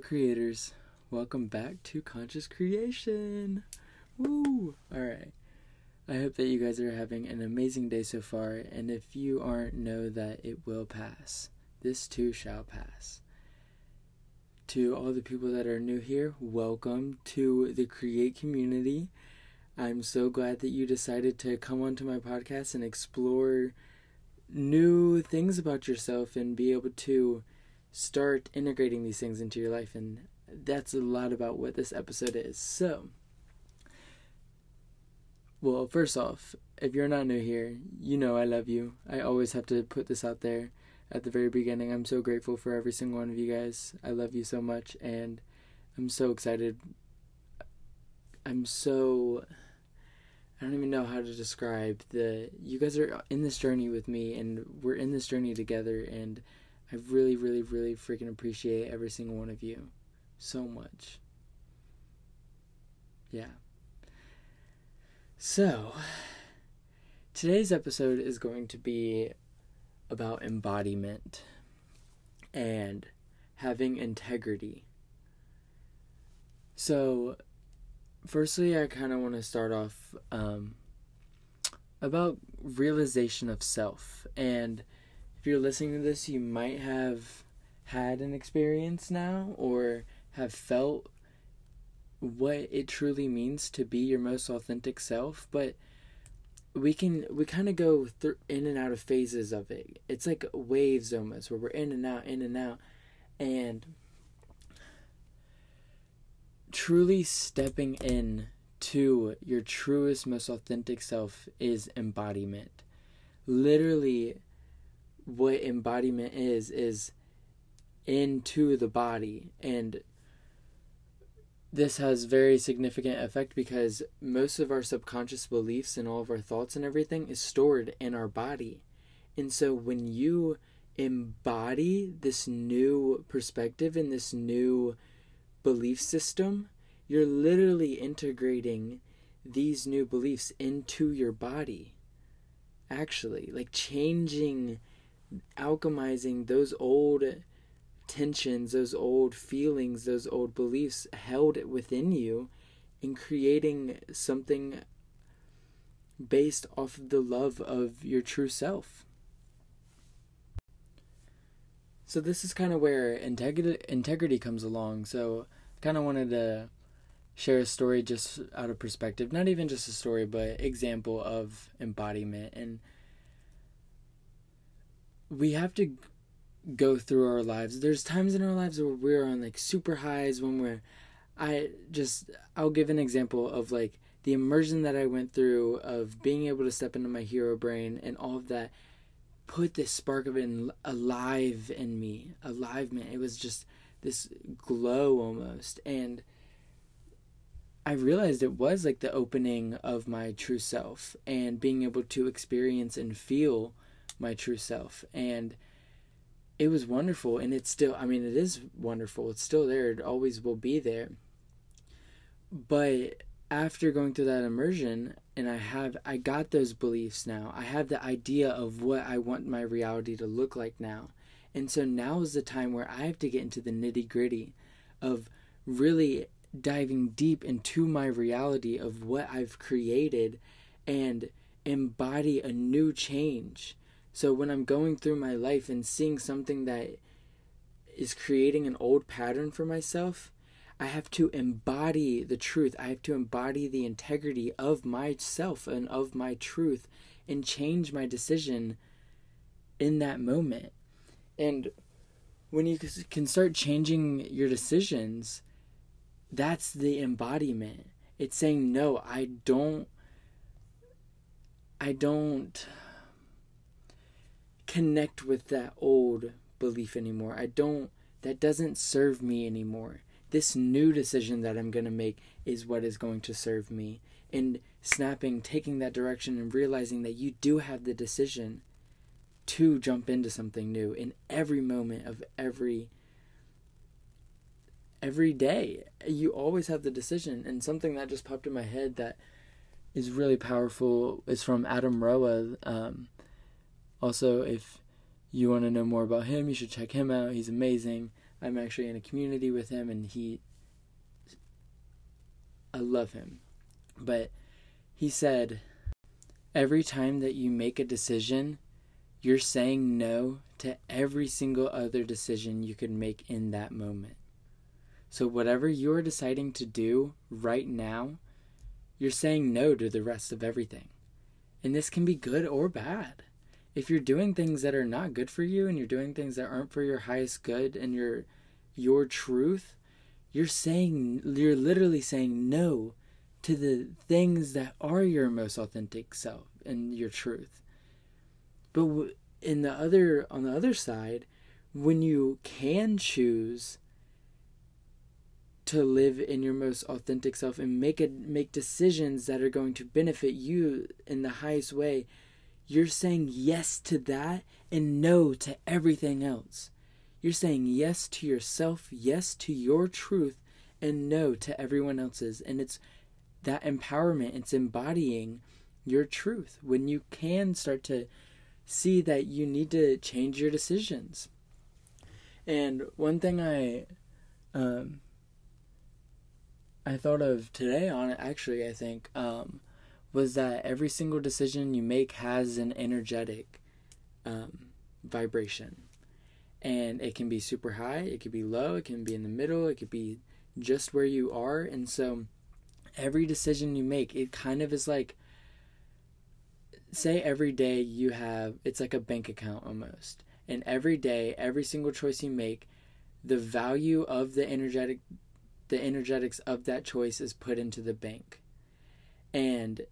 Creators. Welcome back to Conscious Creation. Woo! Alright. I hope that you guys are having an amazing day so far, and if you aren't, know that it will pass. This too shall pass. To all the people that are new here, welcome to the Create community. I'm so glad that you decided to come onto my podcast and explore new things about yourself and be able to start integrating these things into your life. And that's a lot about what this episode is. So, well, first off, if you're not new here, you know I love you. I always have to put this out there at the very beginning. I'm so grateful for every single one of you guys. I love you so much, and I'm so excited. I'm so. I don't even know how to describe the. You guys are in this journey with me, and we're in this journey together, and I really, really, really freaking appreciate every single one of you so much. Yeah. So, today's episode is going to be about embodiment and having integrity. So, firstly, I kind of want to start off um, about realization of self and if you're listening to this, you might have had an experience now or have felt what it truly means to be your most authentic self, but we can we kind of go through in and out of phases of it. It's like waves almost where we're in and out, in and out, and truly stepping in to your truest, most authentic self is embodiment. Literally what embodiment is is into the body and this has very significant effect because most of our subconscious beliefs and all of our thoughts and everything is stored in our body. And so when you embody this new perspective and this new belief system, you're literally integrating these new beliefs into your body. Actually, like changing alchemizing those old tensions, those old feelings, those old beliefs held within you and creating something based off of the love of your true self. So this is kind of where integrity integrity comes along. So I kind of wanted to share a story just out of perspective, not even just a story, but example of embodiment and we have to go through our lives. There's times in our lives where we're on like super highs when we're I just I'll give an example of like the immersion that I went through of being able to step into my hero brain and all of that put this spark of it alive in me. Alive man. It was just this glow almost and I realized it was like the opening of my true self and being able to experience and feel my true self. And it was wonderful and it's still i mean it is wonderful. It's still there. It always will be there. But after going through that immersion and i have i got those beliefs now. I have the idea of what i want my reality to look like now. And so now is the time where i have to get into the nitty gritty of really diving deep into my reality of what i've created and embody a new change so when I'm going through my life and seeing something that is creating an old pattern for myself, I have to embody the truth. I have to embody the integrity of myself and of my truth and change my decision in that moment. And when you can start changing your decisions, that's the embodiment. It's saying, no, I don't, I don't connect with that old belief anymore. I don't, that doesn't serve me anymore. This new decision that I'm going to make is what is going to serve me. And snapping, taking that direction, and realizing that you do have the decision to jump into something new in every moment of every every day you always have the decision and something that just popped in my head that is really powerful is from adam roa um, also, if you want to know more about him, you should check him out. He's amazing. I'm actually in a community with him, and he, I love him. But he said, every time that you make a decision, you're saying no to every single other decision you could make in that moment. So, whatever you're deciding to do right now, you're saying no to the rest of everything. And this can be good or bad. If you're doing things that are not good for you and you're doing things that aren't for your highest good and your your truth, you're saying you're literally saying no to the things that are your most authentic self and your truth. But in the other on the other side, when you can choose to live in your most authentic self and make it make decisions that are going to benefit you in the highest way you're saying yes to that and no to everything else. You're saying yes to yourself yes to your truth and no to everyone else's. And it's that empowerment it's embodying your truth when you can start to see that you need to change your decisions. And one thing i um, I thought of today on it actually I think um, was that every single decision you make has an energetic um, vibration. And it can be super high it could be low it can be in the middle it could be just where you are. And so every decision you make it kind of is like say every day you have it's like a bank account almost. And every day every single choice you make the value of the energetic the energetics of that choice is put into the bank. And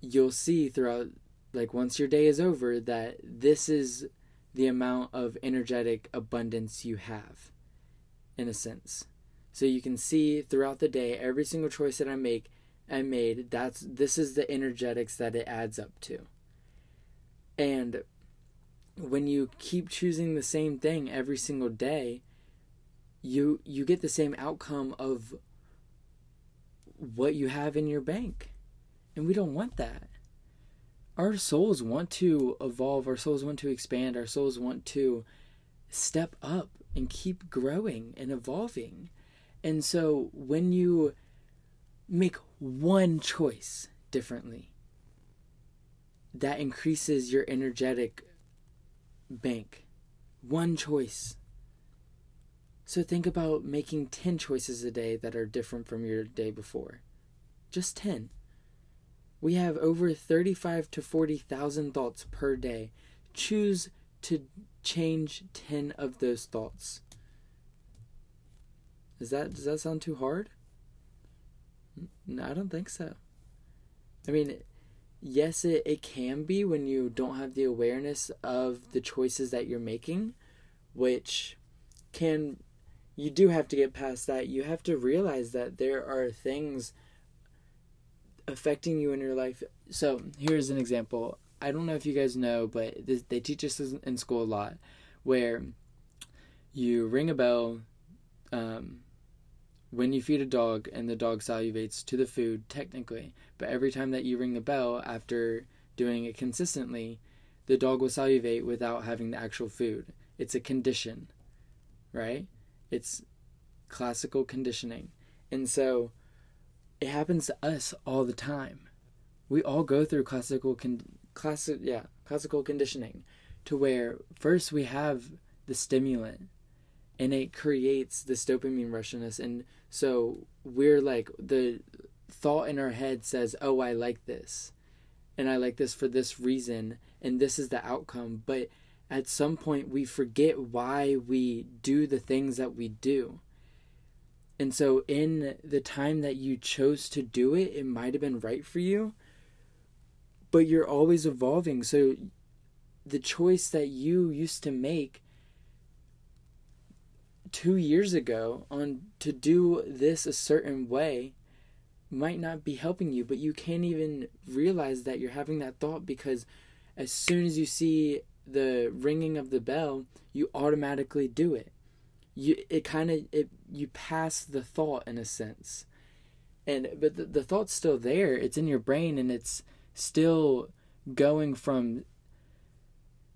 you'll see throughout, like, once your day is over, that this is the amount of energetic abundance you have, in a sense. So you can see throughout the day, every single choice that I make, I made, that's this is the energetics that it adds up to. And when you keep choosing the same thing every single day, you you get the same outcome of what you have in your bank. And we don't want that. Our souls want to evolve, our souls want to expand, our souls want to step up and keep growing and evolving. And so when you make one choice differently, that increases your energetic bank. One choice so think about making 10 choices a day that are different from your day before. Just 10. We have over 35 to 40,000 thoughts per day. Choose to change 10 of those thoughts. Is that does that sound too hard? No, I don't think so. I mean, yes, it, it can be when you don't have the awareness of the choices that you're making, which can you do have to get past that. You have to realize that there are things affecting you in your life. So, here's an example. I don't know if you guys know, but this, they teach us in school a lot where you ring a bell um, when you feed a dog and the dog salivates to the food, technically. But every time that you ring the bell after doing it consistently, the dog will salivate without having the actual food. It's a condition, right? It's classical conditioning. And so it happens to us all the time. We all go through classical con- classic yeah, classical conditioning to where first we have the stimulant and it creates this dopamine rush in us and so we're like the thought in our head says, "Oh, I like this." And I like this for this reason and this is the outcome, but at some point we forget why we do the things that we do. And so, in the time that you chose to do it, it might have been right for you, but you're always evolving. So, the choice that you used to make two years ago on to do this a certain way might not be helping you, but you can't even realize that you're having that thought because as soon as you see the ringing of the bell, you automatically do it. You it kind of it you pass the thought in a sense. And but the, the thought's still there. It's in your brain and it's still going from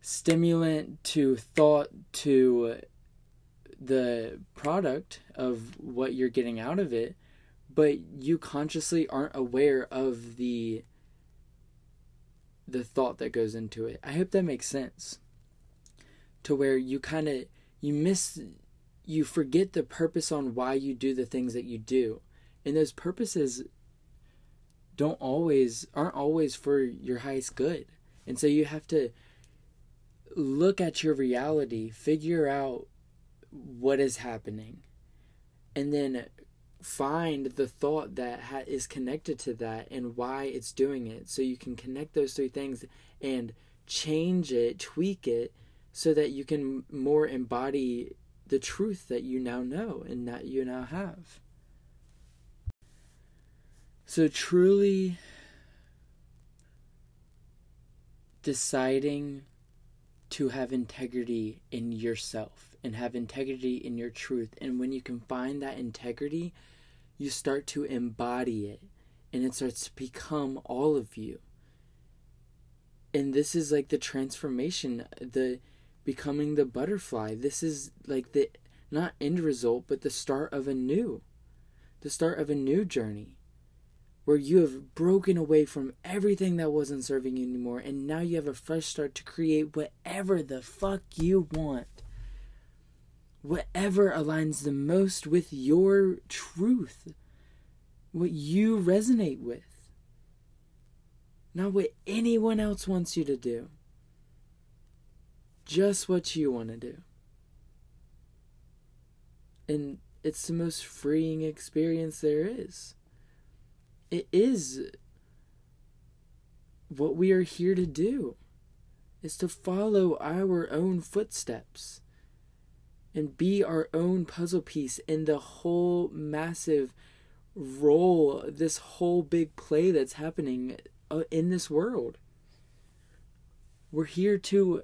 stimulant to thought to the product of what you're getting out of it, but you consciously aren't aware of the the thought that goes into it. I hope that makes sense. To where you kind of you miss you forget the purpose on why you do the things that you do. And those purposes don't always aren't always for your highest good. And so you have to look at your reality, figure out what is happening, and then find the thought that ha- is connected to that and why it's doing it. So you can connect those three things and change it, tweak it, so that you can more embody the truth that you now know and that you now have. So, truly deciding to have integrity in yourself and have integrity in your truth. And when you can find that integrity, you start to embody it and it starts to become all of you. And this is like the transformation, the becoming the butterfly. This is like the not end result, but the start of a new, the start of a new journey where you have broken away from everything that wasn't serving you anymore and now you have a fresh start to create whatever the fuck you want. Whatever aligns the most with your truth, what you resonate with, not what anyone else wants you to do, just what you want to do. And it's the most freeing experience there is it is what we are here to do is to follow our own footsteps and be our own puzzle piece in the whole massive role this whole big play that's happening uh, in this world we're here to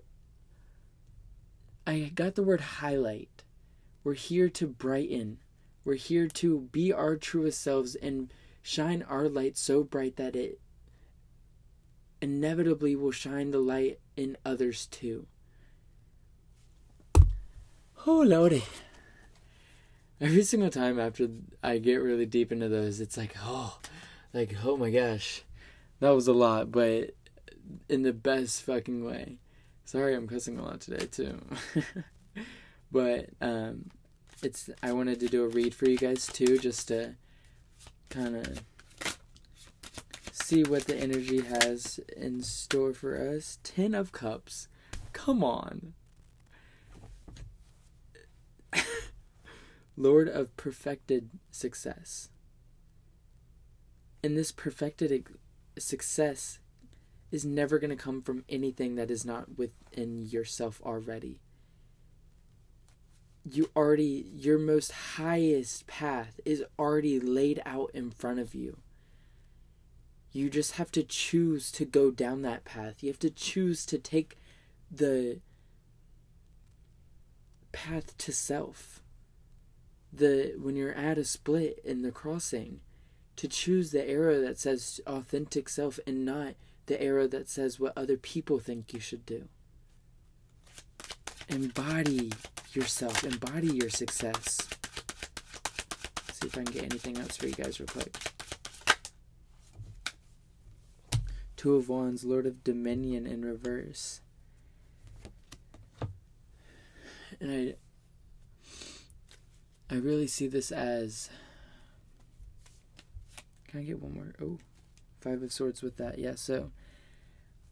i got the word highlight we're here to brighten we're here to be our truest selves and shine our light so bright that it inevitably will shine the light in others too. Oh, lordy. Every single time after I get really deep into those, it's like, oh, like, oh my gosh. That was a lot, but in the best fucking way. Sorry, I'm cussing a lot today, too. but, um, it's, I wanted to do a read for you guys, too, just to kind of see what the energy has in store for us. Ten of Cups. Come on. Lord of perfected success. And this perfected success is never going to come from anything that is not within yourself already. You already your most highest path is already laid out in front of you. You just have to choose to go down that path. You have to choose to take the path to self. The when you're at a split in the crossing to choose the arrow that says authentic self and not the arrow that says what other people think you should do embody yourself, embody your success. Let's see if I can get anything else for you guys real quick. Two of Wands, Lord of Dominion in reverse. And I I really see this as Can I get one more? Oh, Five of Swords with that. Yeah, so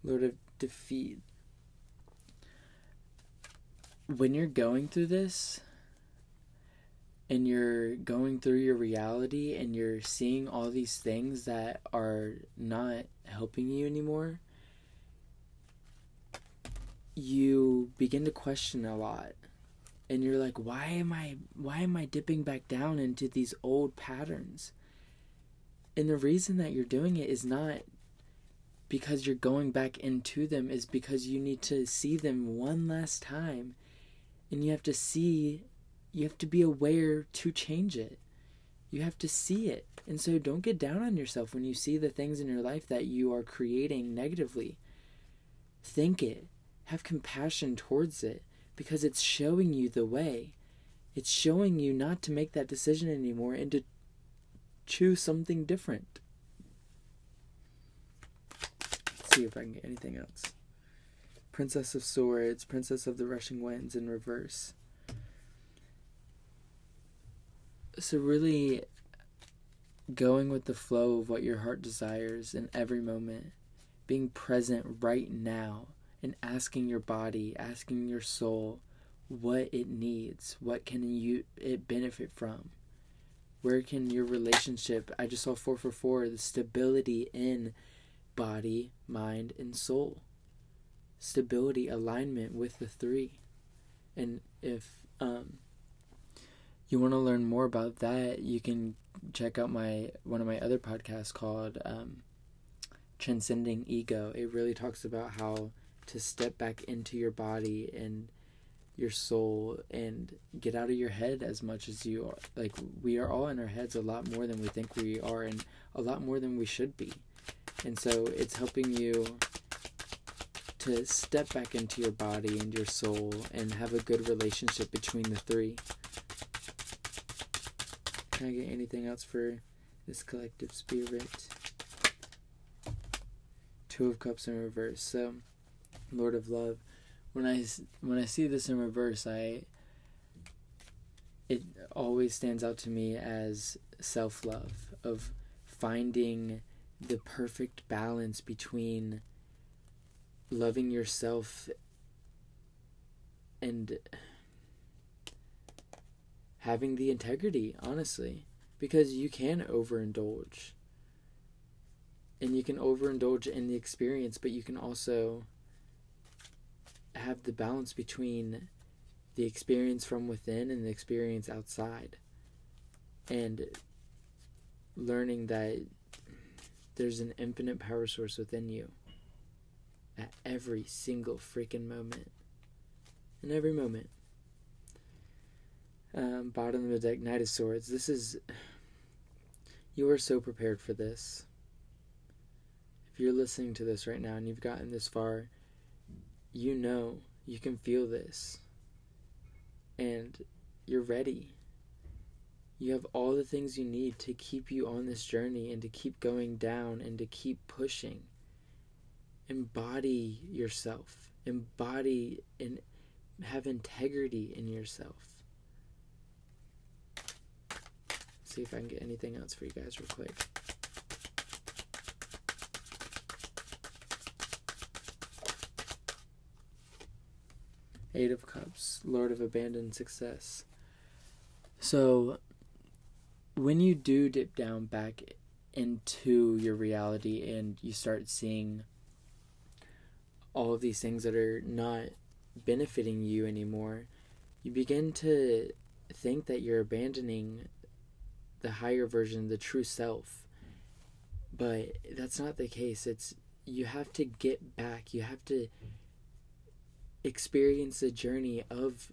Lord of Defeat when you're going through this and you're going through your reality and you're seeing all these things that are not helping you anymore, you begin to question a lot. And you're like, why am I why am I dipping back down into these old patterns? And the reason that you're doing it is not because you're going back into them is because you need to see them one last time. And you have to see you have to be aware to change it. You have to see it. And so don't get down on yourself when you see the things in your life that you are creating negatively. Think it. Have compassion towards it because it's showing you the way. It's showing you not to make that decision anymore and to choose something different. Let's see if I can get anything else. Princess of Swords, Princess of the Rushing Winds in reverse. So, really going with the flow of what your heart desires in every moment, being present right now, and asking your body, asking your soul what it needs, what can you it benefit from, where can your relationship? I just saw four for four the stability in body, mind, and soul, stability, alignment with the three, and if um, you want to learn more about that, you can check out my one of my other podcasts called um, Transcending Ego. It really talks about how to step back into your body and your soul and get out of your head as much as you are. Like we are all in our heads a lot more than we think we are, and a lot more than we should be. And so it's helping you to step back into your body and your soul and have a good relationship between the three. Can I get anything else for this collective spirit? Two of Cups in reverse. So, Lord of Love. When I when I see this in reverse, I it always stands out to me as self love of finding the perfect balance between loving yourself and having the integrity, honestly, because you can overindulge. And you can overindulge in the experience, but you can also have the balance between the experience from within and the experience outside. And learning that there's an infinite power source within you at every single freaking moment. In every moment um, bottom of the deck, Knight of Swords. This is. You are so prepared for this. If you're listening to this right now and you've gotten this far, you know, you can feel this. And you're ready. You have all the things you need to keep you on this journey and to keep going down and to keep pushing. Embody yourself. Embody and have integrity in yourself see if I can get anything else for you guys real quick. Eight of Cups, Lord of Abandoned Success. So, when you do dip down back into your reality and you start seeing all of these things that are not benefiting you anymore, you begin to think that you're abandoning the higher version, the true self. But that's not the case. It's you have to get back. You have to experience the journey of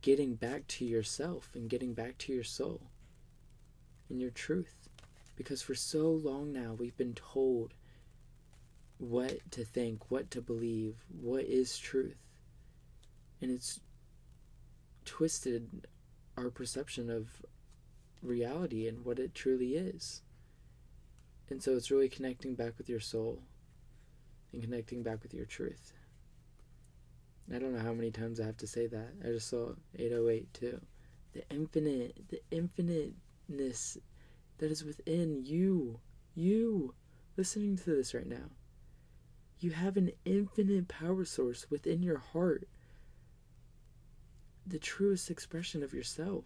getting back to yourself and getting back to your soul and your truth. Because for so long now, we've been told what to think, what to believe, what is truth. And it's twisted our perception of reality and what it truly is. And so it's really connecting back with your soul and connecting back with your truth. I don't know how many times I have to say that. I just saw 808 too. The infinite, the infiniteness that is within you, you listening to this right now. You have an infinite power source within your heart, the truest expression of yourself.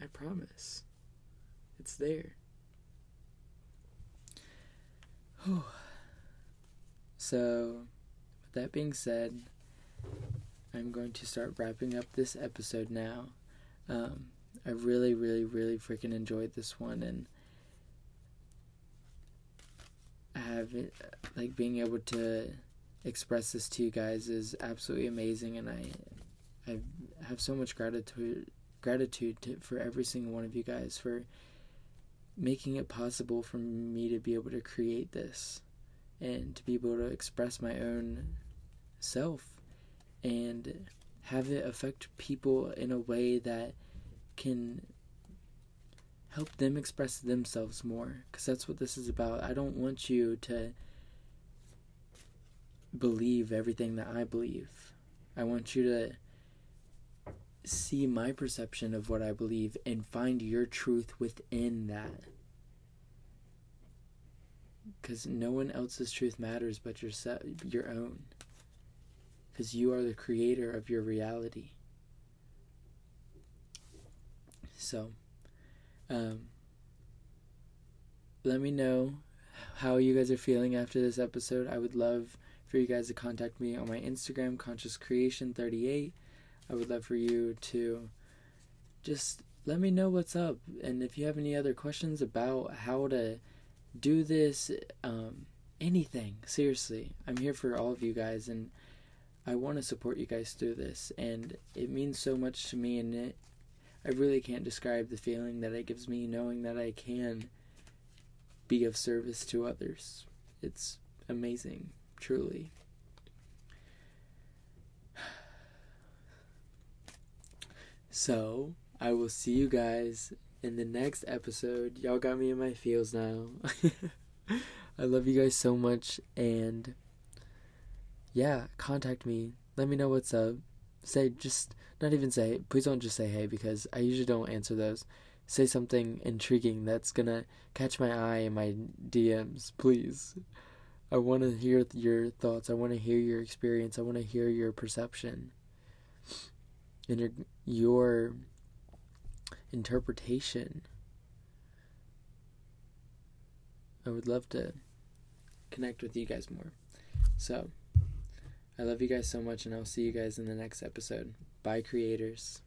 I promise. It's there. so, with that being said, I'm going to start wrapping up this episode now. Um, I really, really, really freaking enjoyed this one, and I have like being able to express this to you guys is absolutely amazing, and I, I have so much gratitude gratitude to, for every single one of you guys for making it possible for me to be able to create this and to be able to express my own self. And have it affect people in a way that can help them express themselves more because that's what this is about. I don't want you to believe everything that I believe. I want you to see my perception of what I believe and find your truth within that. Because no one else's truth matters but yourself, your own. Because you are the creator of your reality. So, um, let me know how you guys are feeling after this episode. I would love for you guys to contact me on my Instagram, Conscious Creation 38. I would love for you to just let me know what's up. And if you have any other questions about how to do this, um, anything, seriously, I'm here for all of you guys. And I want to support you guys through this. And it means so much to me. And it, I really can't describe the feeling that it gives me knowing that I can be of service to others. It's amazing, truly. So, I will see you guys in the next episode. Y'all got me in my feels now. I love you guys so much and yeah, contact me. Let me know what's up. Say just not even say please don't just say hey because I usually don't answer those. Say something intriguing that's gonna catch my eye in my DMs, please. I want to hear your thoughts. I want to hear your experience. I want to hear your perception and your your interpretation. I would love to connect with you guys more. So, I love you guys so much, and I'll see you guys in the next episode. Bye, creators.